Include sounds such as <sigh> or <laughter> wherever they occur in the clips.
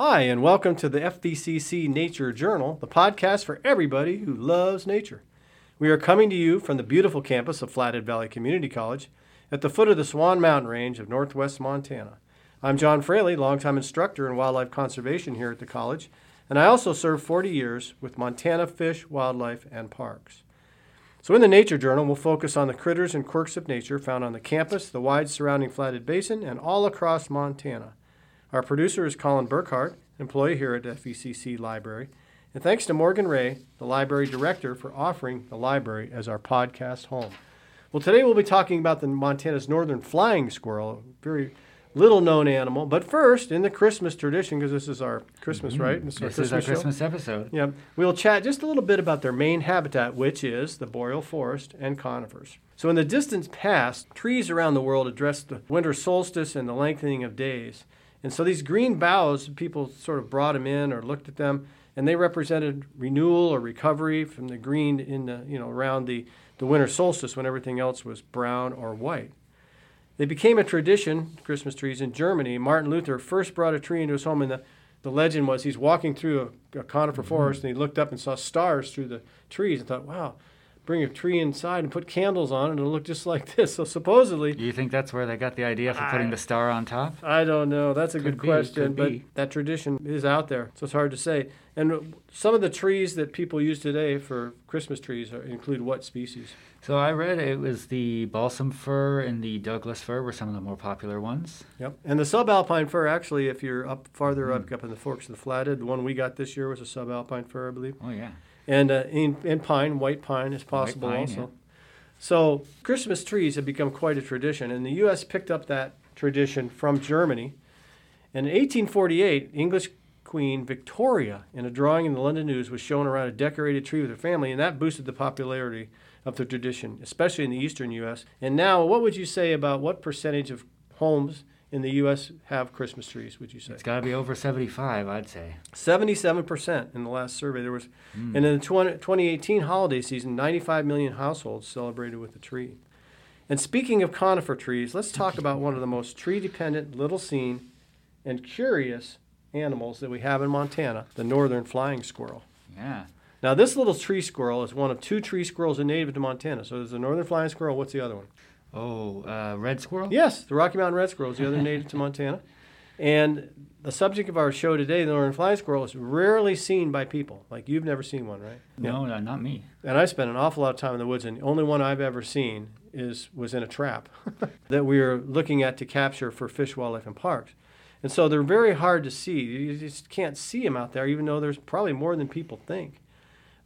Hi, and welcome to the FVCC Nature Journal, the podcast for everybody who loves nature. We are coming to you from the beautiful campus of Flathead Valley Community College at the foot of the Swan Mountain Range of northwest Montana. I'm John Fraley, longtime instructor in wildlife conservation here at the college, and I also served 40 years with Montana Fish, Wildlife, and Parks. So, in the Nature Journal, we'll focus on the critters and quirks of nature found on the campus, the wide surrounding Flathead Basin, and all across Montana. Our producer is Colin Burkhart, employee here at FVCC Library. And thanks to Morgan Ray, the library director, for offering the library as our podcast home. Well, today we'll be talking about the Montana's northern flying squirrel, a very little known animal. But first, in the Christmas tradition, because this is our Christmas, Mhm. right? This, is our is our show. Christmas episode. Yeah, we'll chat just a little bit about their main habitat, which is the boreal forest and conifers. So, in the distant past, trees around the world addressed the winter solstice and the lengthening of days. And so, these green boughs, people sort of brought them in or looked at them, and they represented renewal or recovery from the green in the you know around the the winter solstice when everything else was brown or white. They became a tradition, Christmas trees, in Germany. Martin Luther first brought a tree into his home, and the, the legend was he's walking through a, a conifer mm-hmm. forest and he looked up and saw stars through the trees and thought, wow, bring a tree inside and put candles on it and it'll look just like <laughs> this. So supposedly, Do you think that's where they got the idea for I- putting the star on top? I don't know. That's a Could good be, question, but be. that tradition is out there, so it's hard to say. And some of the trees that people use today for Christmas trees are, include what species? So I read it was the balsam fir and the Douglas fir were some of the more popular ones. Yep. And the subalpine fir, actually, if you're up farther up, Mm. up in the forks of the Flathead, the one we got this year was a subalpine fir, I believe. Oh yeah. And uh, in, in pine, white pine is possible pine, also. yeah. So Christmas trees have become quite a tradition, and the U.S. picked up that tradition from Germany. And in 1848, English Queen Victoria, in a drawing in the London News, was shown around a decorated tree with her family, and that boosted the popularity of the tradition, especially in the eastern U.S. And now, what would you say about what percentage of homes in the U.S. have Christmas trees? Would you say? It's got to be over 75, I'd say. 77% in the last survey. There was, Mm. and in the 20, 2018 holiday season, 95 million households celebrated with a tree. And speaking of conifer trees, let's talk <laughs> about one of the most tree dependent, little seen, and curious animals that we have in Montana the northern flying squirrel. Yeah. Now, this little tree squirrel is one of two tree squirrels native to Montana. So there's the northern flying squirrel. What's the other one? Oh, uh, red squirrel. Yes, the Rocky Mountain red squirrel is the other native to <laughs> Montana. And the subject of our show today, the northern flying squirrel, is rarely seen by people. Like you've never seen one, right? No, no, not me. And I spent an awful lot of time in the woods, and the only one I've ever seen is was in a trap <laughs> that we were looking at to capture for fish, wildlife, and parks. And so they're very hard to see. You just can't see them out there, even though there's probably more than people think.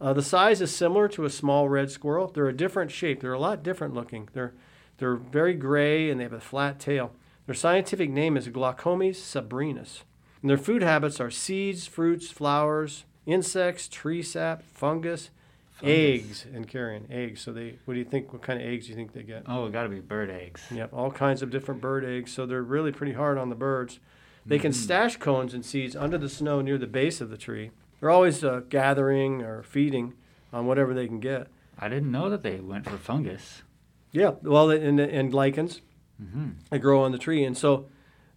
Uh, the size is similar to a small red squirrel. They're a different shape. They're a lot different looking. They're they're very gray and they have a flat tail. Their scientific name is Glaucomys sabrinus. And their food habits are seeds, fruits, flowers, insects, tree sap, fungus, Fungus. eggs, and carrion eggs. So they, what do you think? What kind of eggs do you think they get? Oh, it got to be bird eggs. Yep, all kinds of different bird eggs. So they're really pretty hard on the birds. They can Mhm. stash cones and seeds under the snow near the base of the tree. They're always uh, gathering or feeding on whatever they can get. I didn't know that they went for fungus. Yeah, well, and, and lichens hmm they grow on the tree, and so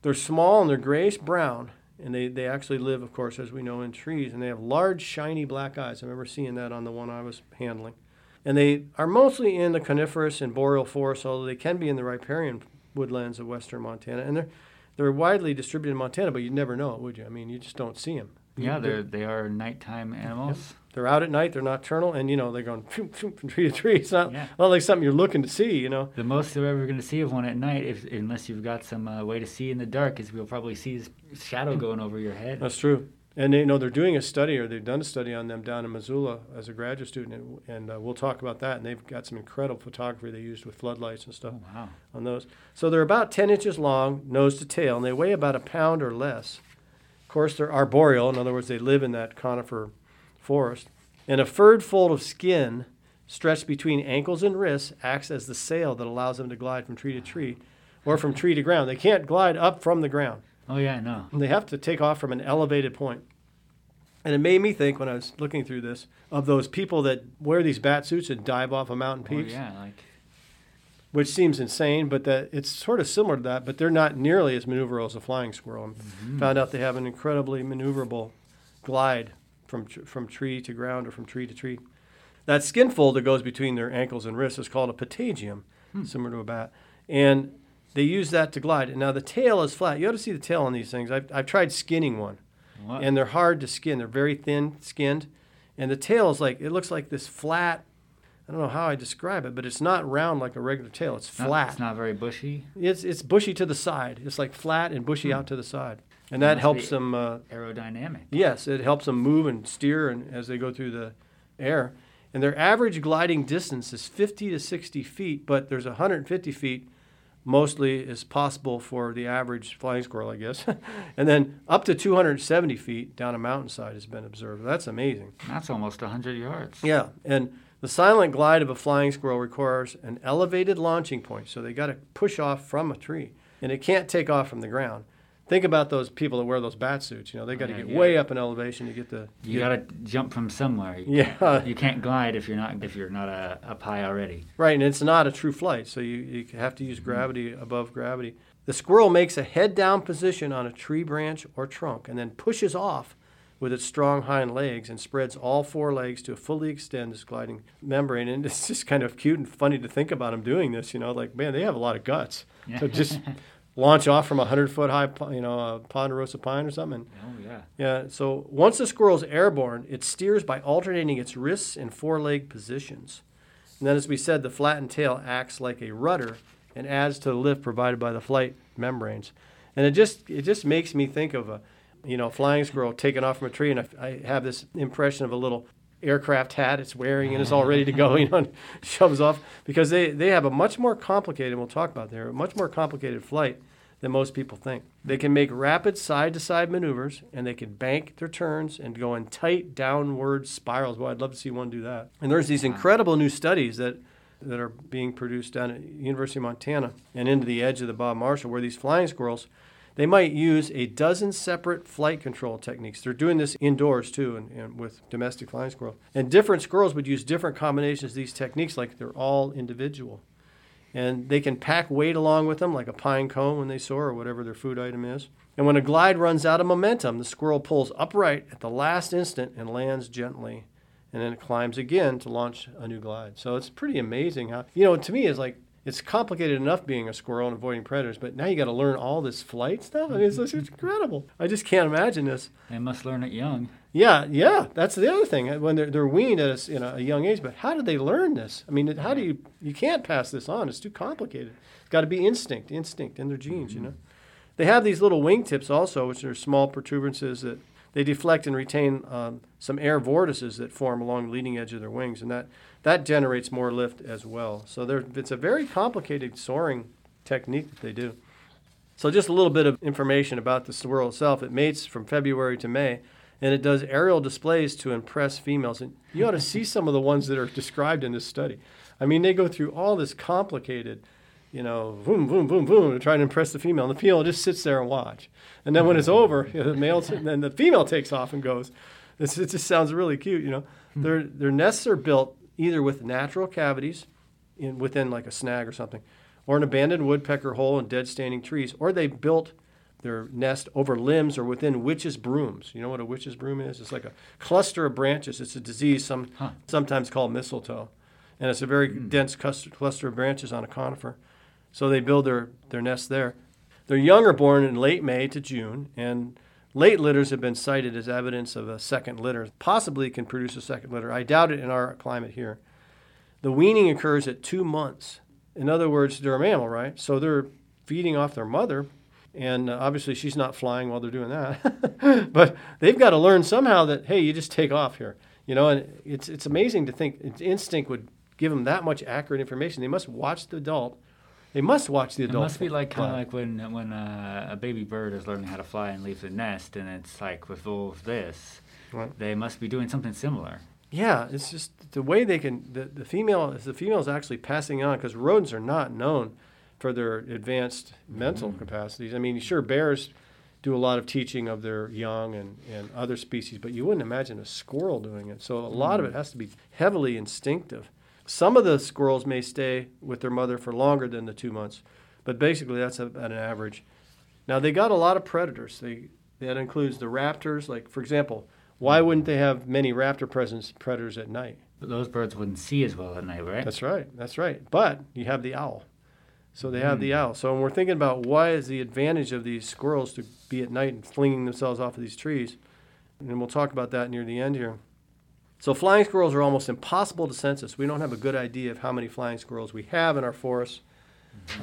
they're small and they're grayish brown, and they, they actually live, of course, as we know, in trees, and they have large, shiny black eyes. I remember seeing that on the one I was handling, and they are mostly in the coniferous and boreal forests, although they can be in the riparian woodlands of western Montana, and they're they're widely distributed in Montana, but you'd never know it, would you? I mean, you just don't see them. Yeah, they're they are nighttime animals. They're out at night. They're nocturnal, and you know they're going from tree to tree. It's not, Yeah. not like something you're looking to see. You know. The most you're ever going to see of one at night, if unless you've got some uh, way to see in the dark, is you'll probably see his shadow going over your head. That's true. And they you know they're doing a study, or they've done a study on them down in Missoula as a graduate student, and, and uh, we'll talk about that. And they've got some incredible photography they used with floodlights and stuff Oh wow. on those. So they're about 10 inches long, nose to tail, and they weigh about a pound or less. Of course, they're arboreal. In other words, they live in that conifer forest. And a furred fold of skin stretched between ankles and wrists acts as the sail that allows them to glide from tree to tree or from tree to ground. They can't glide up from the ground. Oh yeah, no. They have to take off from an elevated point. And it made me think when I was looking through this of those people that wear these bat suits and dive off of mountain peak. Oh yeah, like which seems insane, but that it's sort of similar to that, but they're not nearly as maneuverable as a flying squirrel. And Mm-hmm. Found out they have an incredibly maneuverable glide from tr- from tree to ground or from tree to tree. That skin fold that goes between their ankles and wrists is called a patagium, similar to a bat, and they use that to glide. And now the tail is flat. You ought to see the tail on these things. I've, I've tried skinning one, and they're hard to skin. They're very thin skinned, and the tail is like it looks like this flat. I don't know how I describe it, but it's not round like a regular tail. It's Not- flat. It's not very bushy. It's it's bushy to the side. It's like flat and bushy out to the side, and It that helps them. Uh, Aerodynamic. yes, it helps them move and steer, and as they go through the air. And their average gliding distance is 50 to 60 feet, but there's 150 feet, mostly is possible for the average flying squirrel, I guess. <laughs> and then up to 270 feet down a mountainside has been observed. That's amazing. That's almost 100 yards. Yeah, and the silent glide of a flying squirrel requires an elevated launching point, so they got to push off from a tree, and it can't take off from the ground. Think about those people that wear those bat suits. You know, they got to Yeah, get yeah. way up in elevation to get the. You gotta jump from somewhere. You, Yeah, you can't glide if you're not if you're not uh, up high already. right, and it's not a true flight, so you, you have to use gravity above gravity. The squirrel makes a head down position on a tree branch or trunk and then pushes off with its strong hind legs and spreads all four legs to fully extend this gliding membrane. And it's just kind of cute and funny to think about them doing this. You know, like man, they have a lot of guts. Yeah. So just <laughs> launch off from a hundred foot high, you know, uh, ponderosa pine or something. Oh yeah. Yeah. So once the squirrel's airborne, it steers by alternating its wrists and foreleg positions. And then, as we said, the flattened tail acts like a rudder and adds to the lift provided by the flight membranes. And it just it just makes me think of a, you know, flying squirrel taking off from a tree, and I, I have this impression of a little aircraft hat it's wearing and it's all ready to go, you know, <laughs> and shoves off because they, they have a much more complicated, and we'll talk about there, a much more complicated flight than most people think. They can make rapid side to side maneuvers and they can bank their turns and go in tight downward spirals. Well, I'd love to see one do that. And there's these incredible new studies that that are being produced down at University of Montana and into the edge of the Bob Marshall where these flying squirrels they might use a dozen separate flight control techniques. They're doing this indoors too, and, and with domestic flying squirrels. And different squirrels would use different combinations of these techniques, like they're all individual. And they can pack weight along with them, like a pine cone when they soar, or whatever their food item is. And when a glide runs out of momentum, the squirrel pulls upright at the last instant and lands gently, and then it climbs again to launch a new glide. So it's pretty amazing how, you know, to me, it's like it's complicated enough being a squirrel and avoiding predators, but now you got to learn all this flight stuff. I mean, it's, it's incredible. I just can't imagine this. They must learn it young. Yeah, yeah, that's the other thing. When they're, they're weaned at a, you know, a young age, but how do they learn this? I mean, how do you you can't pass this on? It's too complicated. It's got to be instinct, instinct in their genes. You mm-hmm. know, they have these little wingtips also, which are small protuberances that they deflect and retain um, some air vortices that form along the leading edge of their wings, and that that generates more lift as well. So there, it's a very complicated soaring technique that they do. So just a little bit of information about the swirl itself. It mates from February to May, and it does aerial displays to impress females. And you ought to see some of the ones that are described in this study. I mean, they go through all this complicated, you know, boom, boom, boom, boom, to try to impress the female. And the female just sits there and watch. And then when it's over, you <laughs> know, the male, t- then the female takes off and goes. It's, it just sounds really cute, you know. Hmm. Their their nests are built either with natural cavities, in within like a snag or something, or an abandoned woodpecker hole in dead standing trees, or they built their nest over limbs or within witches' brooms. You know what a witch's broom is? It's like a cluster of branches. It's a disease, some Huh. sometimes called mistletoe, and it's a very hmm. dense cluster, cluster of branches on a conifer. So they build their their nest there. Their young are born in late May to June, and late litters have been cited as evidence of a second litter. Possibly can produce a second litter. I doubt it in our climate here. The weaning occurs at two months. In other words, they're a mammal, right? So they're feeding off their mother, and uh, obviously she's not flying while they're doing that. <laughs> but they've got to learn somehow that hey, you just take off here, you know. And it's it's amazing to think instinct would give them that much accurate information. They must watch the adult. They must watch the It must be like kind of like when when uh, a baby bird is learning how to fly and leave the nest, and it's like with all of this, Right. they must be doing something similar. Yeah, it's just the way they can. The, the female, the female is actually passing on because rodents are not known for their advanced mental capacities. I mean, sure, bears do a lot of teaching of their young and, and other species, but you wouldn't imagine a squirrel doing it. So a lot of it has to be heavily instinctive. Some of the squirrels may stay with their mother for longer than the two months, but basically that's a, at an average. Now they got a lot of predators. They that includes the raptors. Like for example, why wouldn't they have many raptor presence predators at night? But those birds wouldn't see as well at night, right? That's right. That's right. But you have the owl. So they have the hmm. owl. So when we're thinking about why is the advantage of these squirrels to be at night and flinging themselves off of these trees, and we'll talk about that near the end here. So flying squirrels are almost impossible to census. We don't have a good idea of how many flying squirrels we have in our forests.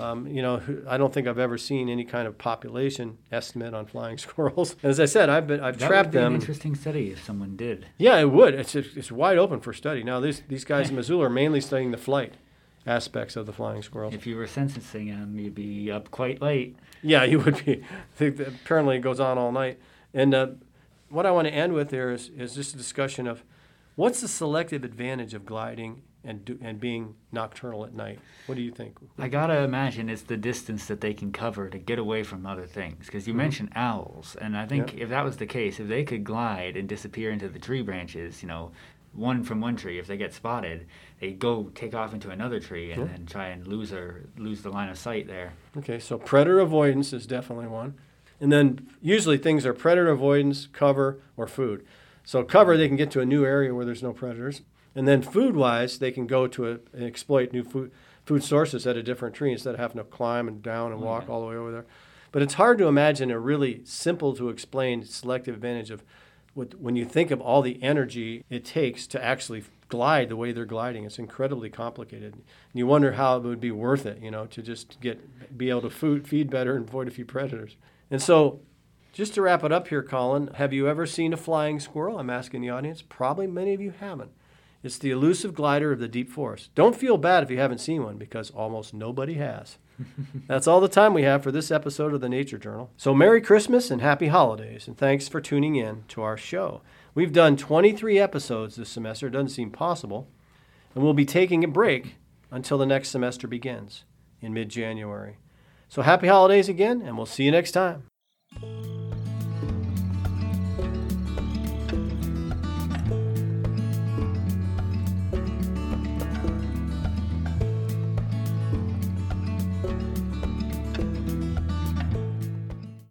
Um, you know, I don't think I've ever seen any kind of population estimate on flying <laughs> squirrels. And as I said, I've been I've that trapped would be them. An interesting study if someone did. Yeah, it would. It's it's wide open for study. Now, these these guys in <laughs> Missoula are mainly studying the flight aspects of the flying squirrels. If you were censusing them, you'd be up quite late. Yeah, you would be. <laughs> Apparently, it goes on all night. And uh, what I want to end with here is is just a discussion of what's the selective advantage of gliding and do, and being nocturnal at night. What do you think? I gotta imagine it's the distance that they can cover to get away from other things. Because you Mhm. mentioned owls, and I think if that was the case, if they could glide and disappear into the tree branches, you know, one from one tree, if they get spotted, they go take off into another tree and Yeah. then try and lose or lose the line of sight there. Okay, so predator avoidance is definitely one. And then usually things are predator avoidance, cover, or food. So cover, they can get to a new area where there's no predators. And then food-wise, they can go to a, and exploit new food food sources at a different tree instead of having to climb and down and walk Okay. all the way over there. But it's hard to imagine a really simple to explain selective advantage of what, when you think of all the energy it takes to actually glide the way they're gliding. It's incredibly complicated. And you wonder how it would be worth it, you know, to just get be able to food, feed better and avoid a few predators. And so, just to wrap it up here, Colin, have you ever seen a flying squirrel? I'm asking the audience. Probably many of you haven't. It's the elusive glider of the deep forest. Don't feel bad if you haven't seen one because almost nobody has. <laughs> That's all the time we have for this episode of the Nature Journal. So, Merry Christmas and Happy Holidays, and thanks for tuning in to our show. We've done 23 episodes this semester. It doesn't seem possible. And we'll be taking a break until the next semester begins in mid January. So, happy holidays again, and we'll see you next time.